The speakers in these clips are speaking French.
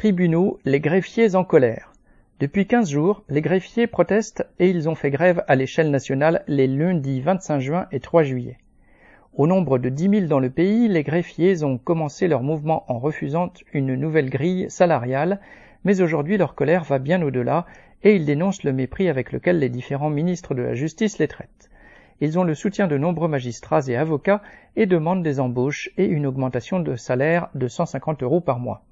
Tribunaux, les greffiers en colère. Depuis 15 jours, les greffiers protestent et ils ont fait grève à l'échelle nationale les lundis 25 juin et 3 juillet. Au nombre de 10 000 dans le pays, les greffiers ont commencé leur mouvement en refusant une nouvelle grille salariale, mais aujourd'hui leur colère va bien au-delà et ils dénoncent le mépris avec lequel les différents ministres de la justice les traitent. Ils ont le soutien de nombreux magistrats et avocats et demandent des embauches et une augmentation de salaire de 150 euros par mois.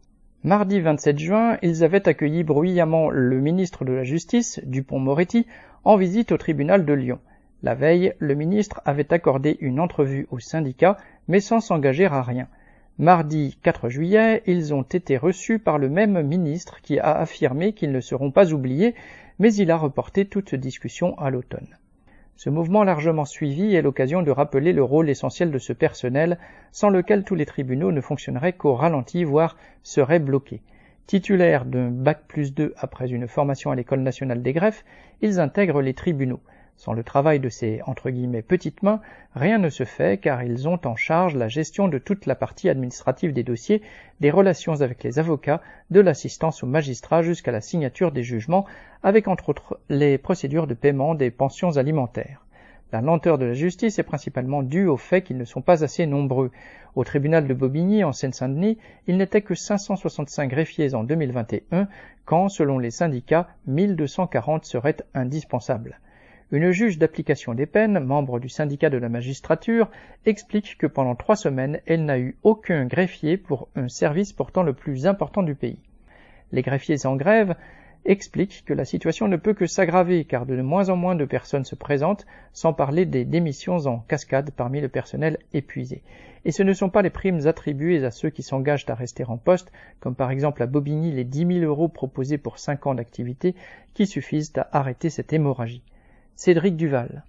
Mardi 27 juin, ils avaient accueilli bruyamment le ministre de la Justice, Dupont-Moretti, en visite au tribunal de Lyon. La veille, le ministre avait accordé une entrevue aux syndicats, mais sans s'engager à rien. Mardi 4 juillet, ils ont été reçus par le même ministre qui a affirmé qu'ils ne seront pas oubliés, mais il a reporté toute discussion à l'automne. Ce mouvement largement suivi est l'occasion de rappeler le rôle essentiel de ce personnel, sans lequel tous les tribunaux ne fonctionneraient qu'au ralenti, voire seraient bloqués. Titulaires d'un bac plus 2 après une formation à l'école nationale des greffes, ils intègrent les tribunaux. Sans le travail de ces entre guillemets petites mains, rien ne se fait car ils ont en charge la gestion de toute la partie administrative des dossiers, des relations avec les avocats, de l'assistance aux magistrats jusqu'à la signature des jugements, avec entre autres les procédures de paiement des pensions alimentaires. La lenteur de la justice est principalement due au fait qu'ils ne sont pas assez nombreux. Au tribunal de Bobigny, en Seine-Saint-Denis, il n'était que 565 greffiers en 2021, quand, selon les syndicats, 1240 seraient indispensables. Une juge d'application des peines, membre du syndicat de la magistrature, explique que pendant trois semaines, elle n'a eu aucun greffier pour un service pourtant le plus important du pays. Les greffiers en grève expliquent que la situation ne peut que s'aggraver car de moins en moins de personnes se présentent, sans parler des démissions en cascade parmi le personnel épuisé. Et ce ne sont pas les primes attribuées à ceux qui s'engagent à rester en poste, comme par exemple à Bobigny les 10 000 euros proposés pour 5 ans d'activité, qui suffisent à arrêter cette hémorragie. Cédric Duval